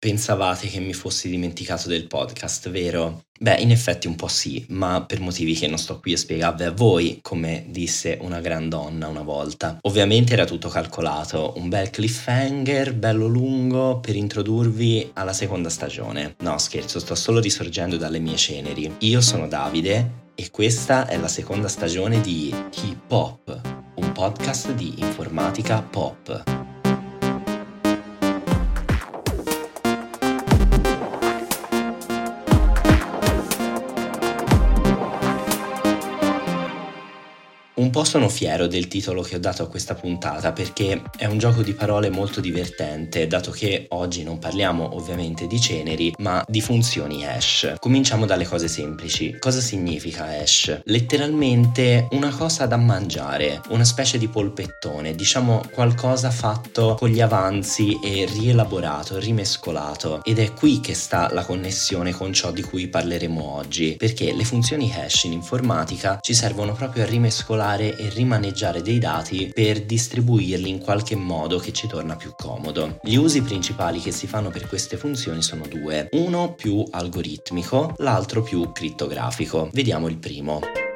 Pensavate che mi fossi dimenticato del podcast, vero? Beh, in effetti un po' sì, ma per motivi che non sto qui a spiegarvi a voi, come disse una gran donna una volta. Ovviamente era tutto calcolato, un bel cliffhanger, bello lungo, per introdurvi alla seconda stagione. No, scherzo, sto solo risorgendo dalle mie ceneri. Io sono Davide e questa è la seconda stagione di Hip Hop, un podcast di informatica pop. Un po' sono fiero del titolo che ho dato a questa puntata perché è un gioco di parole molto divertente, dato che oggi non parliamo ovviamente di ceneri, ma di funzioni hash. Cominciamo dalle cose semplici. Cosa significa hash? Letteralmente una cosa da mangiare, una specie di polpettone, diciamo qualcosa fatto con gli avanzi e rielaborato, rimescolato. Ed è qui che sta la connessione con ciò di cui parleremo oggi, perché le funzioni hash in informatica ci servono proprio a rimescolare creare e rimaneggiare dei dati per distribuirli in qualche modo che ci torna più comodo. Gli usi principali che si fanno per queste funzioni sono due, uno più algoritmico, l'altro più crittografico. Vediamo il primo.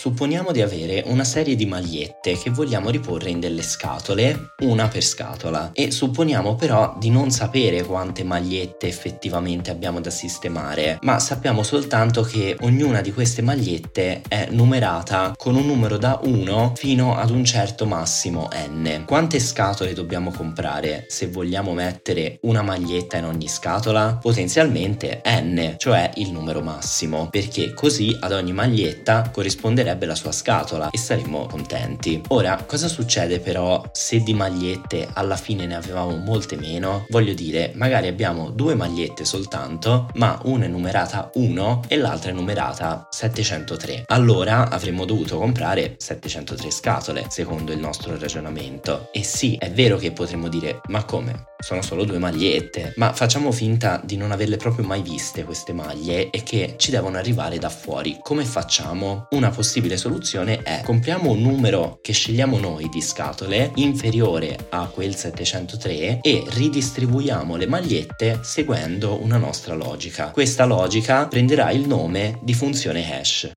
Supponiamo di avere una serie di magliette che vogliamo riporre in delle scatole, una per scatola, e supponiamo però di non sapere quante magliette effettivamente abbiamo da sistemare, ma sappiamo soltanto che ognuna di queste magliette è numerata con un numero da 1 fino ad un certo massimo n. Quante scatole dobbiamo comprare se vogliamo mettere una maglietta in ogni scatola? Potenzialmente n, cioè il numero massimo, perché così ad ogni maglietta corrisponderebbe piacerebbe la sua scatola e saremmo contenti. Ora, cosa succede però se di magliette alla fine ne avevamo molte meno? Voglio dire, magari abbiamo due magliette soltanto, ma una è numerata 1 e l'altra è numerata 703. Allora avremmo dovuto comprare 703 scatole, secondo il nostro ragionamento. E sì, è vero che potremmo dire, ma come? Sono solo due magliette, ma facciamo finta di non averle proprio mai viste queste maglie e che ci devono arrivare da fuori. Come facciamo? Una possibilità possibile soluzione è compriamo un numero che scegliamo noi di scatole inferiore a quel 703 e ridistribuiamo le magliette seguendo una nostra logica. Questa logica prenderà il nome di funzione hash.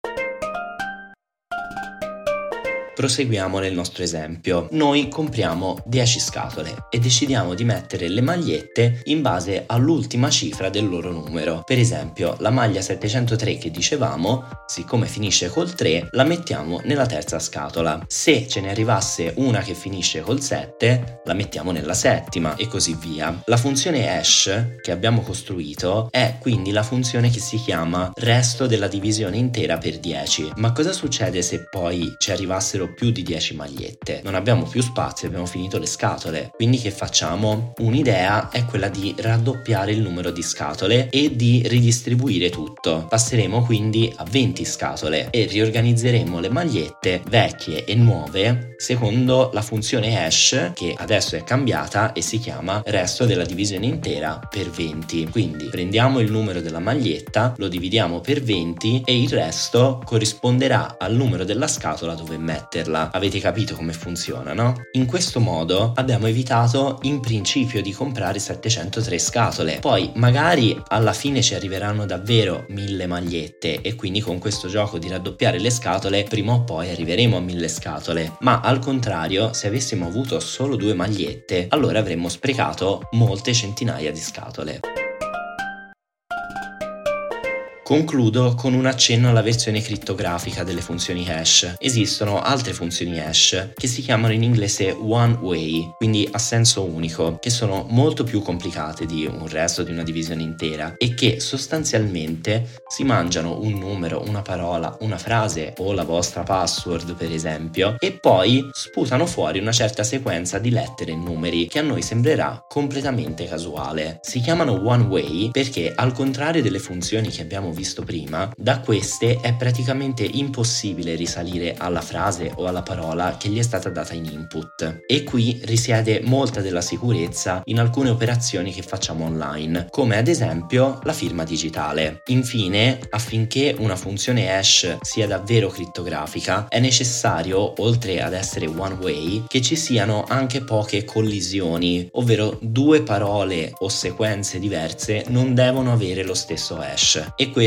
Proseguiamo nel nostro esempio. Noi compriamo 10 scatole e decidiamo di mettere le magliette in base all'ultima cifra del loro numero. Per esempio, la maglia 703 che dicevamo, siccome finisce col 3, la mettiamo nella terza scatola. Se ce ne arrivasse una che finisce col 7, la mettiamo nella settima e così via. La funzione hash che abbiamo costruito è quindi la funzione che si chiama resto della divisione intera per 10. Ma cosa succede se poi ci arrivassero fossero più di 10 magliette. Non abbiamo più spazio, abbiamo finito le scatole. Quindi che facciamo? Un'idea è quella di raddoppiare il numero di scatole e di ridistribuire tutto. Passeremo quindi a 20 scatole e riorganizzeremo le magliette vecchie e nuove secondo la funzione hash che adesso è cambiata e si chiama resto della divisione intera per 20. Quindi prendiamo il numero della maglietta, lo dividiamo per 20 e il resto corrisponderà al numero della scatola dove mettere metterla. Avete capito come funziona, no? In questo modo abbiamo evitato in principio di comprare 703 scatole. Poi magari alla fine ci arriveranno davvero mille magliette e quindi con questo gioco di raddoppiare le scatole prima o poi arriveremo a mille scatole. Ma al contrario, se avessimo avuto solo due magliette, allora avremmo sprecato molte centinaia di scatole. Concludo con un accenno alla versione crittografica delle funzioni hash. Esistono altre funzioni hash che si chiamano in inglese one way, quindi a senso unico, che sono molto più complicate di un resto di una divisione intera e che sostanzialmente si mangiano un numero, una parola, una frase o la vostra password per esempio e poi sputano fuori una certa sequenza di lettere e numeri che a noi sembrerà completamente casuale. Si chiamano one way perché al contrario delle funzioni che abbiamo visto prima, da queste è praticamente impossibile risalire alla frase o alla parola che gli è stata data in input. E qui risiede molta della sicurezza in alcune operazioni che facciamo online, come ad esempio la firma digitale. Infine, affinché una funzione hash sia davvero crittografica, è necessario, oltre ad essere one way, che ci siano anche poche collisioni, ovvero due parole o sequenze diverse non devono avere lo stesso hash. E questo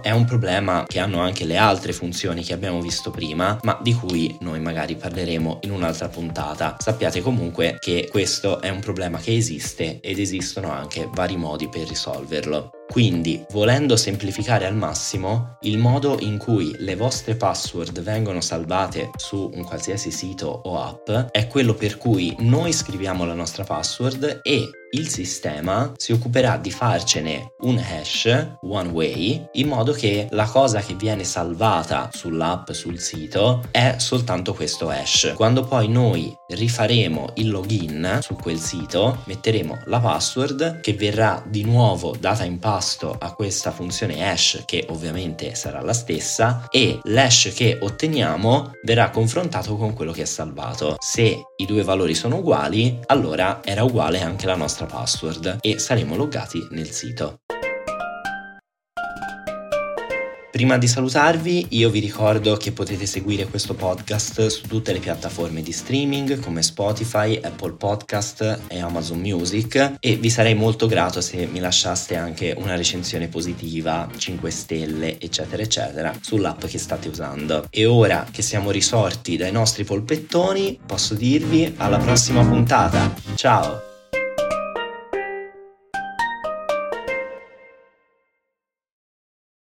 è un problema che hanno anche le altre funzioni che abbiamo visto prima, ma di cui noi magari parleremo in un'altra puntata. Sappiate comunque che questo è un problema che esiste ed esistono anche vari modi per risolverlo. Quindi, volendo semplificare al massimo, il modo in cui le vostre password vengono salvate su un qualsiasi sito o app è quello per cui noi scriviamo la nostra password e il sistema si occuperà di farcene un hash one way in modo che la cosa che viene salvata sull'app, sul sito, è soltanto questo hash. Quando poi noi rifaremo il login su quel sito, metteremo la password che verrà di nuovo data in pasto a questa funzione hash che ovviamente sarà la stessa e l'hash che otteniamo verrà confrontato con quello che è salvato. Se i due valori sono uguali, allora era uguale anche la nostra password e saremo loggati nel sito. Prima di salutarvi, io vi ricordo che potete seguire questo podcast su tutte le piattaforme di streaming come Spotify, Apple Podcast e Amazon Music e vi sarei molto grato se mi lasciaste anche una recensione positiva, 5 stelle, eccetera, eccetera, sull'app che state usando. E ora che siamo risorti dai nostri polpettoni, posso dirvi alla prossima puntata. Ciao!